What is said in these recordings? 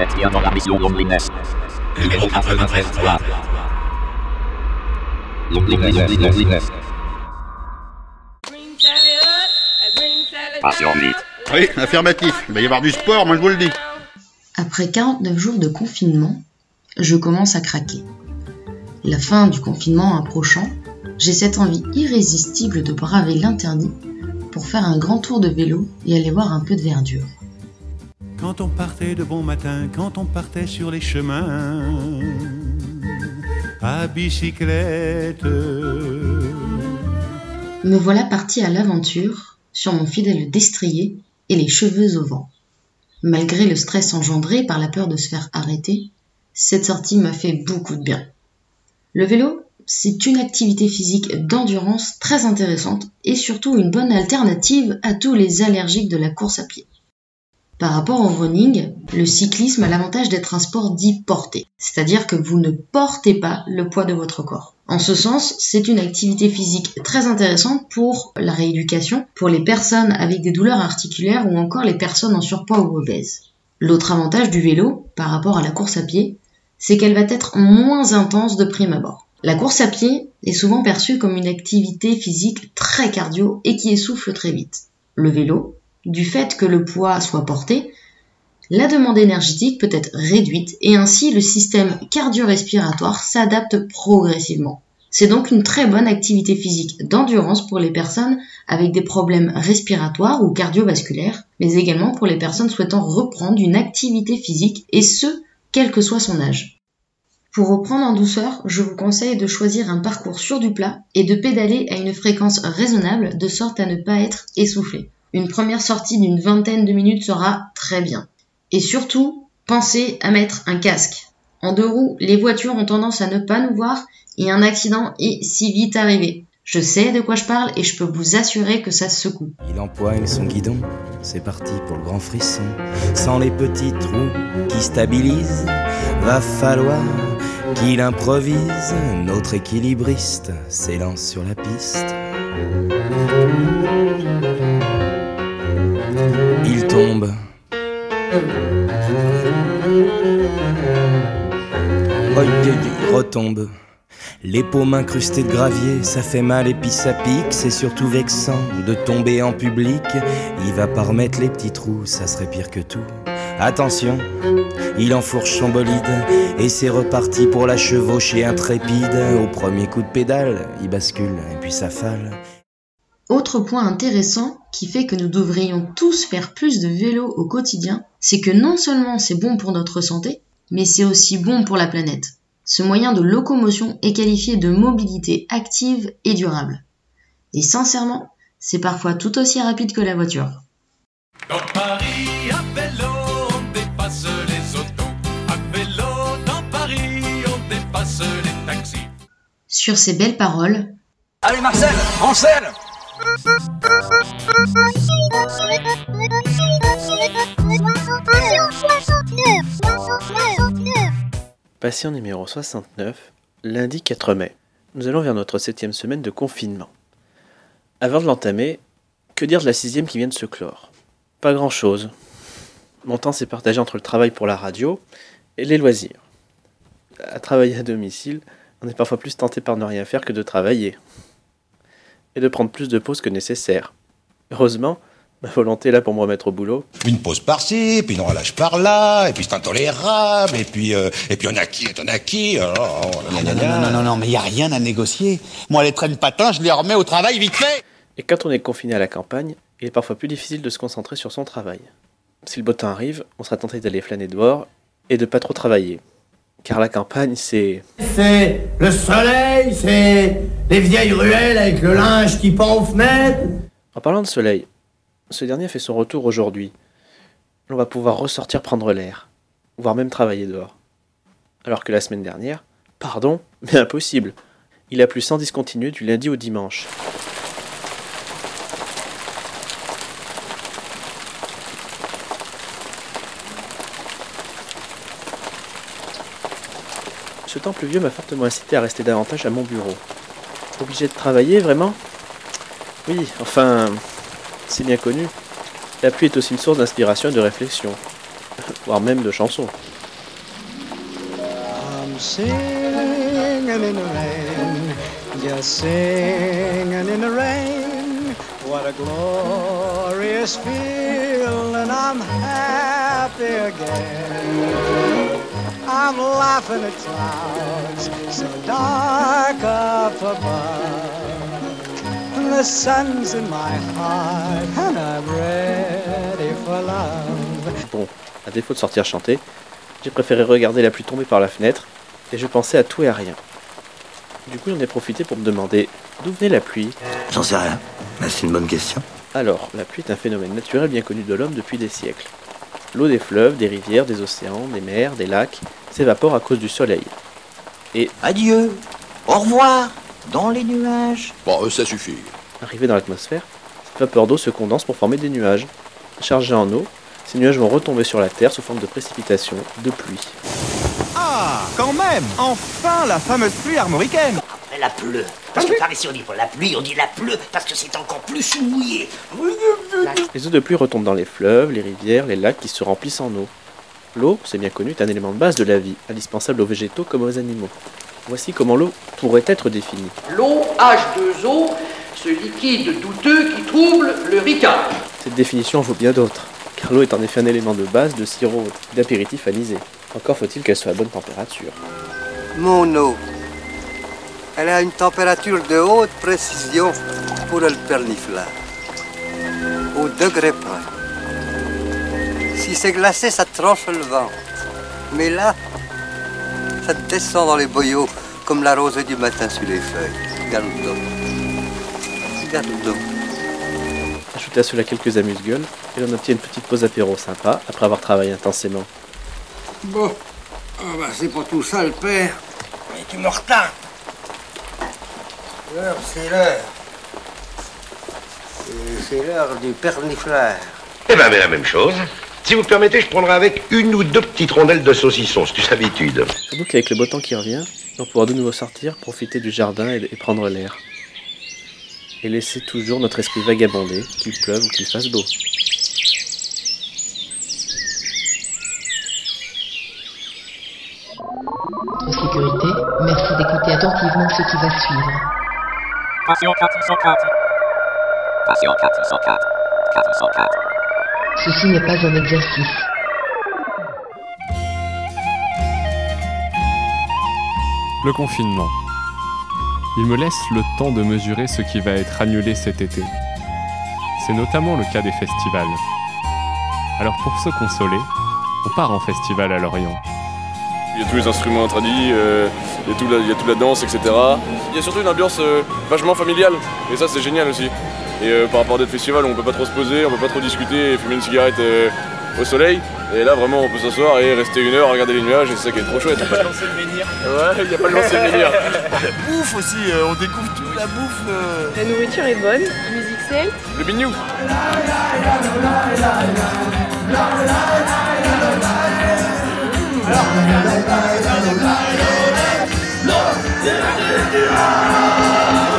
Connecté dans la mission Loneliness. Numéro 93 Loneliness, loneliness. Passion vite. Oui, affirmatif. Il va y avoir du sport, moi je vous le dis. Après 49 jours de confinement, je commence à craquer. La fin du confinement approchant, j'ai cette envie irrésistible de braver l'interdit pour faire un grand tour de vélo et aller voir un peu de verdure. Quand on partait de bon matin, quand on partait sur les chemins, à bicyclette. Me voilà parti à l'aventure sur mon fidèle destrier et les cheveux au vent. Malgré le stress engendré par la peur de se faire arrêter, cette sortie m'a fait beaucoup de bien. Le vélo, c'est une activité physique d'endurance très intéressante et surtout une bonne alternative à tous les allergiques de la course à pied. Par rapport au running, le cyclisme a l'avantage d'être un sport dit porté, c'est-à-dire que vous ne portez pas le poids de votre corps. En ce sens, c'est une activité physique très intéressante pour la rééducation, pour les personnes avec des douleurs articulaires ou encore les personnes en surpoids ou obèses. L'autre avantage du vélo, par rapport à la course à pied, c'est qu'elle va être moins intense de prime abord. La course à pied est souvent perçue comme une activité physique très cardio et qui essouffle très vite. Le vélo, du fait que le poids soit porté, la demande énergétique peut être réduite et ainsi le système cardio-respiratoire s'adapte progressivement. C'est donc une très bonne activité physique d'endurance pour les personnes avec des problèmes respiratoires ou cardiovasculaires, mais également pour les personnes souhaitant reprendre une activité physique et ce, quel que soit son âge. Pour reprendre en douceur, je vous conseille de choisir un parcours sur du plat et de pédaler à une fréquence raisonnable de sorte à ne pas être essoufflé. Une première sortie d'une vingtaine de minutes sera très bien. Et surtout, pensez à mettre un casque. En deux roues, les voitures ont tendance à ne pas nous voir et un accident est si vite arrivé. Je sais de quoi je parle et je peux vous assurer que ça secoue. Il empoigne son guidon, c'est parti pour le grand frisson. Sans les petits trous qui stabilisent, va falloir qu'il improvise. Notre équilibriste s'élance sur la piste. Tombe. Retombe. Les paumes incrustées de gravier, ça fait mal et puis ça pique, c'est surtout vexant de tomber en public. Il va pas remettre les petits trous, ça serait pire que tout. Attention, il enfourche son bolide et c'est reparti pour la chevaucher intrépide. Au premier coup de pédale, il bascule et puis ça fale. Autre point intéressant qui fait que nous devrions tous faire plus de vélo au quotidien, c'est que non seulement c'est bon pour notre santé, mais c'est aussi bon pour la planète. Ce moyen de locomotion est qualifié de mobilité active et durable. Et sincèrement, c'est parfois tout aussi rapide que la voiture. Dans Paris, à vélo, on dépasse les autos. À vélo, dans Paris, on dépasse les taxis. Sur ces belles paroles, Allez Marcel, en selle Patient numéro 69, lundi 4 mai. Nous allons vers notre septième semaine de confinement. Avant de l'entamer, que dire de la sixième qui vient de se clore? Pas grand-chose. Mon temps s'est partagé entre le travail pour la radio et les loisirs. À travailler à domicile, on est parfois plus tenté par ne rien faire que de travailler. Et de prendre plus de pauses que nécessaire. Heureusement, ma volonté est là pour me remettre au boulot. Une pause par-ci, puis une relâche par-là, et puis c'est intolérable, et puis euh, et puis on a qui, on a qui, oh, oh, Non, non, non, non, non, non, mais il n'y a rien à négocier. Moi, les traînes patins, je les remets au travail vite fait. Et quand on est confiné à la campagne, il est parfois plus difficile de se concentrer sur son travail. Si le beau temps arrive, on sera tenté d'aller flâner dehors et de pas trop travailler. Car la campagne, c'est C'est le soleil, c'est les vieilles ruelles avec le linge qui pend aux fenêtres. En parlant de soleil, ce dernier fait son retour aujourd'hui. On va pouvoir ressortir prendre l'air, voire même travailler dehors. Alors que la semaine dernière, pardon, mais impossible. Il a plu sans discontinuer du lundi au dimanche. Ce temps pluvieux m'a fortement incité à rester davantage à mon bureau. Obligé de travailler, vraiment? Oui, enfin, c'est bien connu. La pluie est aussi une source d'inspiration et de réflexion. voire même de chansons. What a glorious feeling, I'm happy again. I'm laughing at clouds so dark up above. And the sun's in my heart, and I'm ready for love. Bon, à défaut de sortir chanter, j'ai préféré regarder la pluie tomber par la fenêtre et je pensais à tout et à rien. Du coup, j'en ai profité pour me demander d'où venait la pluie. J'en sais rien. Mais c'est une bonne question. Alors, la pluie est un phénomène naturel bien connu de l'homme depuis des siècles. L'eau des fleuves, des rivières, des océans, des mers, des lacs s'évapore à cause du soleil. Et Adieu. Au revoir. Dans les nuages. Bon, euh, ça suffit. arrivé dans l'atmosphère, cette vapeur d'eau se condense pour former des nuages. Chargés en eau, ces nuages vont retomber sur la Terre sous forme de précipitations, de pluie. Ah, quand même Enfin la fameuse pluie armoricaine Elle a pleu. Parce que par ici on dit pas la pluie, on dit la pleu, parce que c'est encore plus mouillé. Les eaux de pluie retombent dans les fleuves, les rivières, les lacs qui se remplissent en eau. L'eau, c'est bien connu, est un élément de base de la vie, indispensable aux végétaux comme aux animaux. Voici comment l'eau pourrait être définie. L'eau H2O, ce liquide douteux qui trouble le ricard. Cette définition en vaut bien d'autres, car l'eau est en effet un élément de base de sirop d'apéritif anisé. Encore faut-il qu'elle soit à bonne température. Mon eau. Elle a une température de haute précision pour le perniflard. Au degré près. Si c'est glacé, ça tranche le ventre. Mais là, ça descend dans les boyaux comme la rosée du matin sur les feuilles. Regarde donc. Regarde donc. Ajoutez à cela quelques amuse-gueules, et l'on obtient une petite pause apéro sympa après avoir travaillé intensément. Bon, ah bah, c'est pour tout ça le père. Mais tu me retardes. L'heure, c'est l'heure. Et C'est l'heure du perniflard. Eh ben, mais la même chose. Si vous permettez, je prendrai avec une ou deux petites rondelles de saucisson, c'est une habitude. Surtout qu'avec le beau temps qui revient, on pourra de nouveau sortir, profiter du jardin et, et prendre l'air. Et laisser toujours notre esprit vagabonder, qu'il pleuve ou qu'il fasse beau. En sécurité, merci d'écouter attentivement ce qui va suivre. Patient 404. Patient 404. 404. Ceci n'est pas un exercice. Le confinement. Il me laisse le temps de mesurer ce qui va être annulé cet été. C'est notamment le cas des festivals. Alors pour se consoler, on part en festival à Lorient. Il y a tous les instruments tradis, euh, il, y a tout la, il y a toute la danse, etc. Il y a surtout une ambiance euh, vachement familiale, et ça c'est génial aussi. Et euh, par rapport à d'autres festivals, on peut pas trop se poser, on peut pas trop discuter et fumer une cigarette euh, au soleil. Et là vraiment on peut s'asseoir et rester une heure, regarder les nuages, et c'est ça qui est trop chouette. Il n'y a pas de lancer le menhir. Ouais, il n'y a pas de lancer le menhir. la bouffe aussi, euh, on découvre toute la bouffe. euh. La nourriture est bonne, la musique c'est. Le bignou 让我们来战斗，战斗，战斗，斗志昂扬。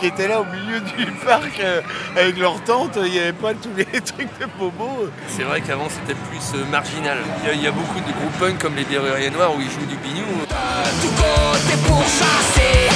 Qui étaient là au milieu du parc euh, avec leurs tentes, il n'y avait pas tous les trucs de bobo. C'est vrai qu'avant c'était plus euh, marginal. Il y, a, il y a beaucoup de groupes punk comme les Berruriers Noirs où ils jouent du bignou. Côté pour chasser,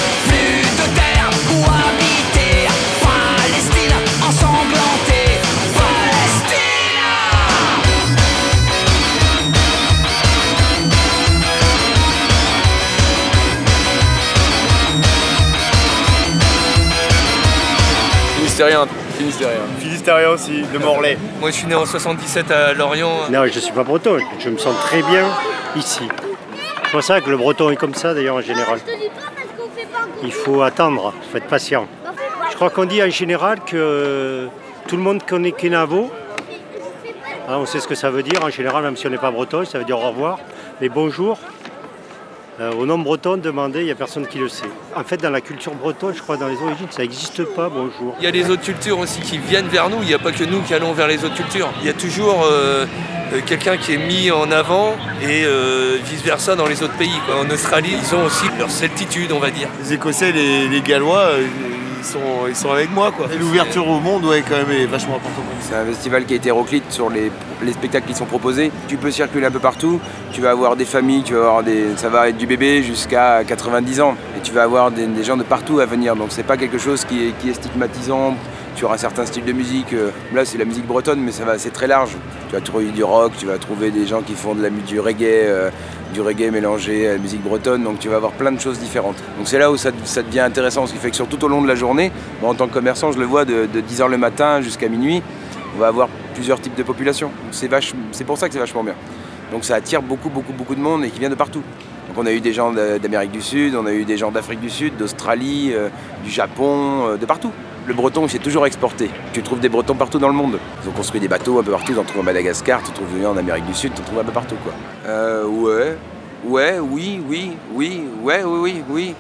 Aussi, de Morlaix. Moi je suis né en 77 à Lorient. Non, je ne suis pas breton, je me sens très bien ici. C'est pour ça que le breton est comme ça d'ailleurs en général. Il faut attendre, il faut être patient. Je crois qu'on dit en général que tout le monde connaît Kenavo. Hein, on sait ce que ça veut dire en général, même si on n'est pas breton, ça veut dire au revoir. Mais bonjour, Euh, au nom breton, demandez, il n'y a personne qui le sait. En fait, dans la culture bretonne, je crois, dans les origines, ça n'existe pas, bonjour. Il y a les autres cultures aussi qui viennent vers nous, il n'y a pas que nous qui allons vers les autres cultures. Il y a toujours euh, euh, quelqu'un qui est mis en avant et euh, vice-versa dans les autres pays. quoi. En Australie, ils ont aussi leur celtitude, on va dire. Les Écossais, les, les Gallois, euh, ils sont, ils sont avec moi. Quoi. Et l'ouverture au monde, ouais, quand même, est vachement importante. C'est un festival qui est hétéroclite sur les, les spectacles qui sont proposés. Tu peux circuler un peu partout. Tu vas avoir des familles, tu vas avoir des, ça va être du bébé jusqu'à 90 ans. Et tu vas avoir des, des gens de partout à venir. Donc c'est pas quelque chose qui est, qui est stigmatisant sur un certain style de musique. Euh, Là c'est la musique bretonne, mais ça va, c'est très large. Tu vas trouver du rock, tu vas trouver des gens qui font de la, du reggae, euh, du reggae mélangé à la musique bretonne. Donc tu vas avoir plein de choses différentes. Donc c'est là où ça, devient intéressant, ce qui fait que sur tout au long de la journée, moi, en tant que commerçant, je le vois de, de 10h le matin jusqu'à minuit on va avoir plusieurs types de populations. C'est pour ça que c'est vachement bien. Donc ça attire beaucoup, beaucoup, beaucoup de monde et qui vient de partout. On a eu des gens d'Amérique du Sud, on a eu des gens d'Afrique du Sud, d'Australie, euh, du Japon, euh, de partout. Le breton, s'est toujours exporté. Tu trouves des bretons partout dans le monde. Ils ont construit des bateaux un peu partout. Tu en trouves en Madagascar, tu en trouves en Amérique du Sud, tu en trouves un peu partout. Quoi. Euh, ouais, ouais, oui, oui, oui, ouais, oui, oui, oui.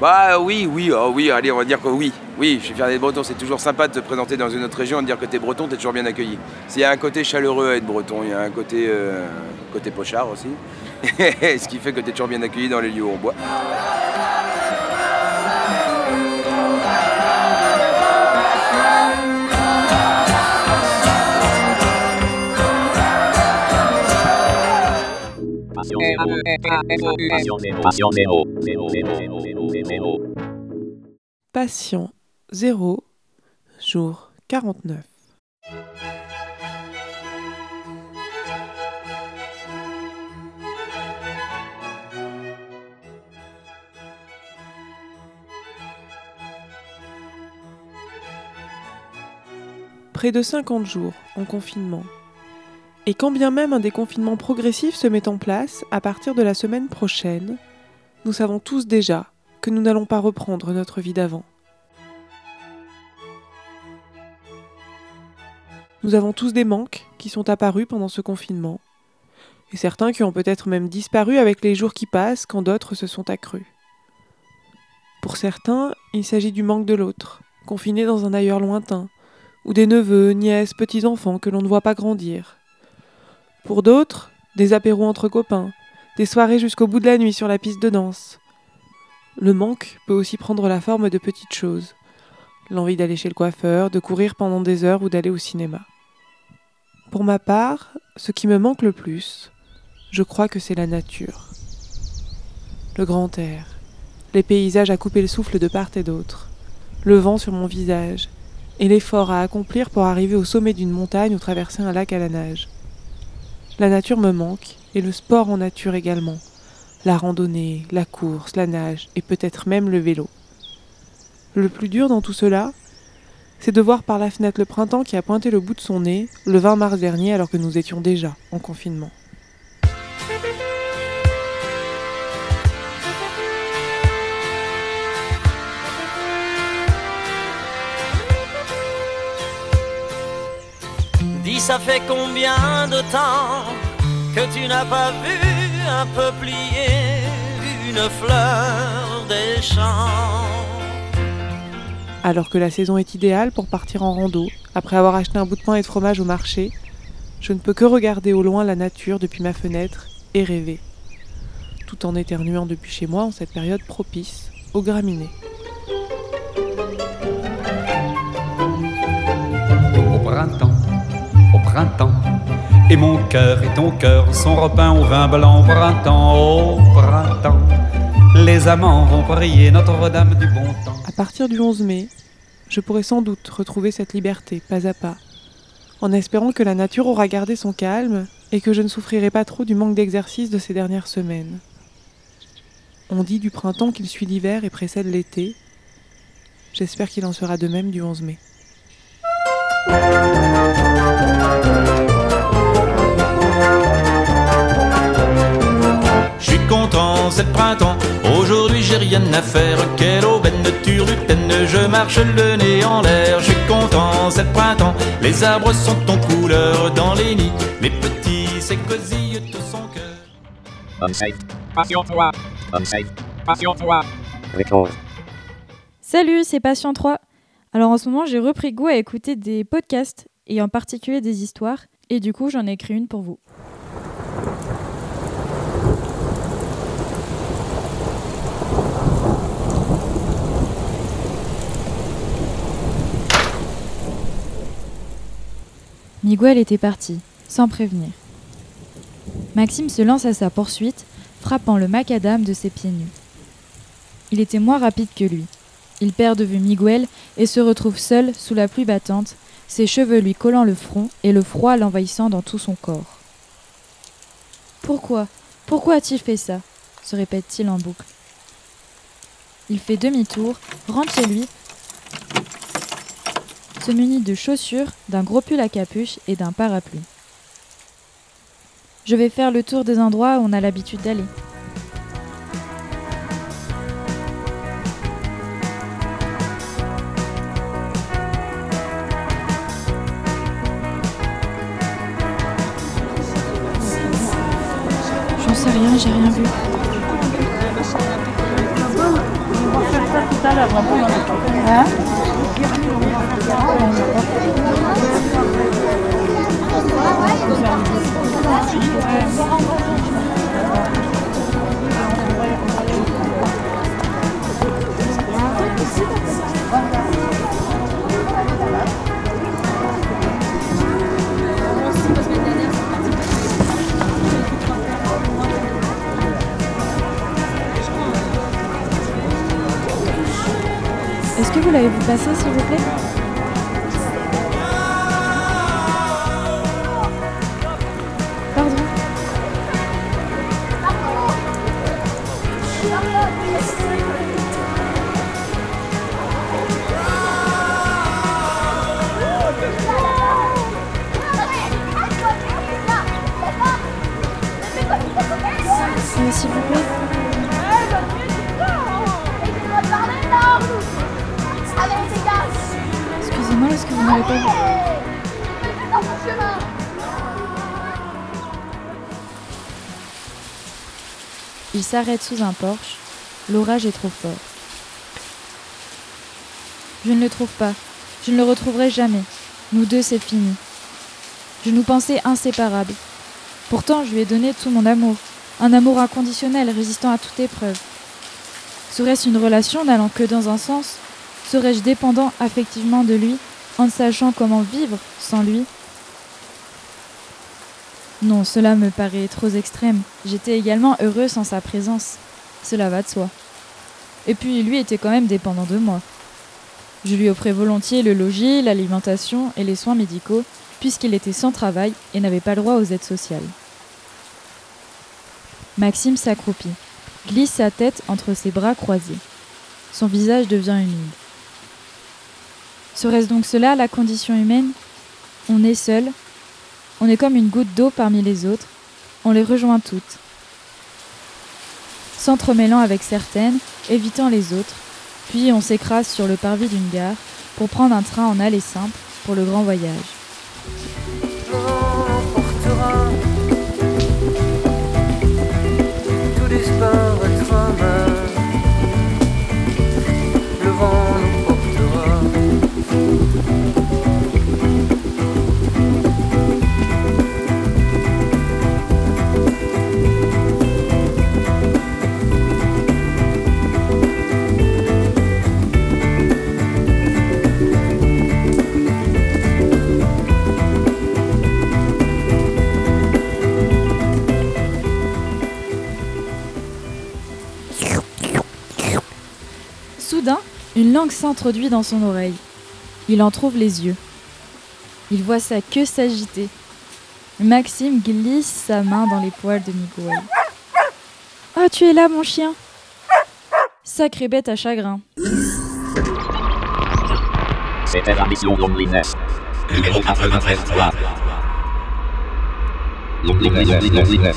Bah oui, oui, oh, oui, allez, on va dire que oui. Oui, je suis fier d'être breton. C'est toujours sympa de te présenter dans une autre région et de dire que t'es breton, t'es toujours bien accueilli. S'il y a un côté chaleureux à être breton, il y a un côté, euh, côté pochard aussi. Ce qui fait que t'es toujours bien accueilli dans les lieux où on boit. Patient 0, jour 49. Près de 50 jours en confinement. Et quand bien même un déconfinement progressif se met en place à partir de la semaine prochaine, nous savons tous déjà que nous n'allons pas reprendre notre vie d'avant. Nous avons tous des manques qui sont apparus pendant ce confinement, et certains qui ont peut-être même disparu avec les jours qui passent quand d'autres se sont accrus. Pour certains, il s'agit du manque de l'autre, confiné dans un ailleurs lointain, ou des neveux, nièces, petits-enfants que l'on ne voit pas grandir. Pour d'autres, des apéros entre copains, des soirées jusqu'au bout de la nuit sur la piste de danse. Le manque peut aussi prendre la forme de petites choses. L'envie d'aller chez le coiffeur, de courir pendant des heures ou d'aller au cinéma. Pour ma part, ce qui me manque le plus, je crois que c'est la nature. Le grand air, les paysages à couper le souffle de part et d'autre, le vent sur mon visage, et l'effort à accomplir pour arriver au sommet d'une montagne ou traverser un lac à la nage. La nature me manque, et le sport en nature également. La randonnée, la course, la nage, et peut-être même le vélo. Le plus dur dans tout cela, c'est de voir par la fenêtre le printemps qui a pointé le bout de son nez le 20 mars dernier alors que nous étions déjà en confinement. Dis, ça fait combien de temps que tu n'as pas vu un peuplier, une fleur des champs? Alors que la saison est idéale pour partir en rando, après avoir acheté un bout de pain et de fromage au marché, je ne peux que regarder au loin la nature depuis ma fenêtre et rêver, tout en éternuant depuis chez moi en cette période propice aux graminées. Au printemps, et mon cœur et ton cœur sont repeints au vin blanc printemps, printemps. Les amants vont prier Notre-Dame du bon temps. À partir du 11 mai, je pourrai sans doute retrouver cette liberté pas à pas, en espérant que la nature aura gardé son calme et que je ne souffrirai pas trop du manque d'exercice de ces dernières semaines. On dit du printemps qu'il suit l'hiver et précède l'été. J'espère qu'il en sera de même du 11 mai. Je suis content, c'est le printemps. Aujourd'hui j'ai rien à faire. Quelle aubaine de turlutaine, je marche le nez en l'air. Je suis content, c'est le printemps. Les arbres sont en couleur dans les nids. Les petits s'écosillent tout son cœur. Unsafe. 3. Unsafe. Passion 3. Record. Salut, c'est Patient 3. Alors en ce moment, j'ai repris goût à écouter des podcasts et en particulier des histoires, et du coup, j'en ai écrit une pour vous. Miguel était parti, sans prévenir. Maxime se lance à sa poursuite, frappant le macadam de ses pieds nus. Il était moins rapide que lui. Il perd de vue Miguel et se retrouve seul sous la pluie battante, ses cheveux lui collant le front et le froid l'envahissant dans tout son corps. Pourquoi Pourquoi a-t-il fait ça? se répète-t-il en boucle. Il fait demi-tour, rentre chez lui, se munit de chaussures, d'un gros pull à capuche et d'un parapluie. Je vais faire le tour des endroits où on a l'habitude d'aller. J'en sais rien, j'ai rien vu. Que vous l'avez vu passer, s'il vous plaît? Excusez-moi, est-ce que vous m'avez pas vu Il s'arrête sous un porche. L'orage est trop fort. Je ne le trouve pas. Je ne le retrouverai jamais. Nous deux, c'est fini. Je nous pensais inséparables. Pourtant, je lui ai donné tout mon amour. Un amour inconditionnel, résistant à toute épreuve. Serait-ce une relation n'allant que dans un sens? Serais-je dépendant affectivement de lui, en sachant comment vivre sans lui Non, cela me paraît trop extrême. J'étais également heureux sans sa présence. Cela va de soi. Et puis, lui était quand même dépendant de moi. Je lui offrais volontiers le logis, l'alimentation et les soins médicaux, puisqu'il était sans travail et n'avait pas le droit aux aides sociales. Maxime s'accroupit, glisse sa tête entre ses bras croisés. Son visage devient humide. Serait-ce donc cela la condition humaine? On est seul, on est comme une goutte d'eau parmi les autres, on les rejoint toutes. S'entremêlant avec certaines, évitant les autres, puis on s'écrase sur le parvis d'une gare pour prendre un train en aller simple pour le grand voyage. Une langue s'introduit dans son oreille. Il en trouve les yeux. Il voit sa queue s'agiter. Maxime glisse sa main dans les poils de Miguel. Ah, tu es là, mon chien Sacrée bête à chagrin. C'était la mission Loneliness. Numéro 93 3. Loneliness. Loneliness.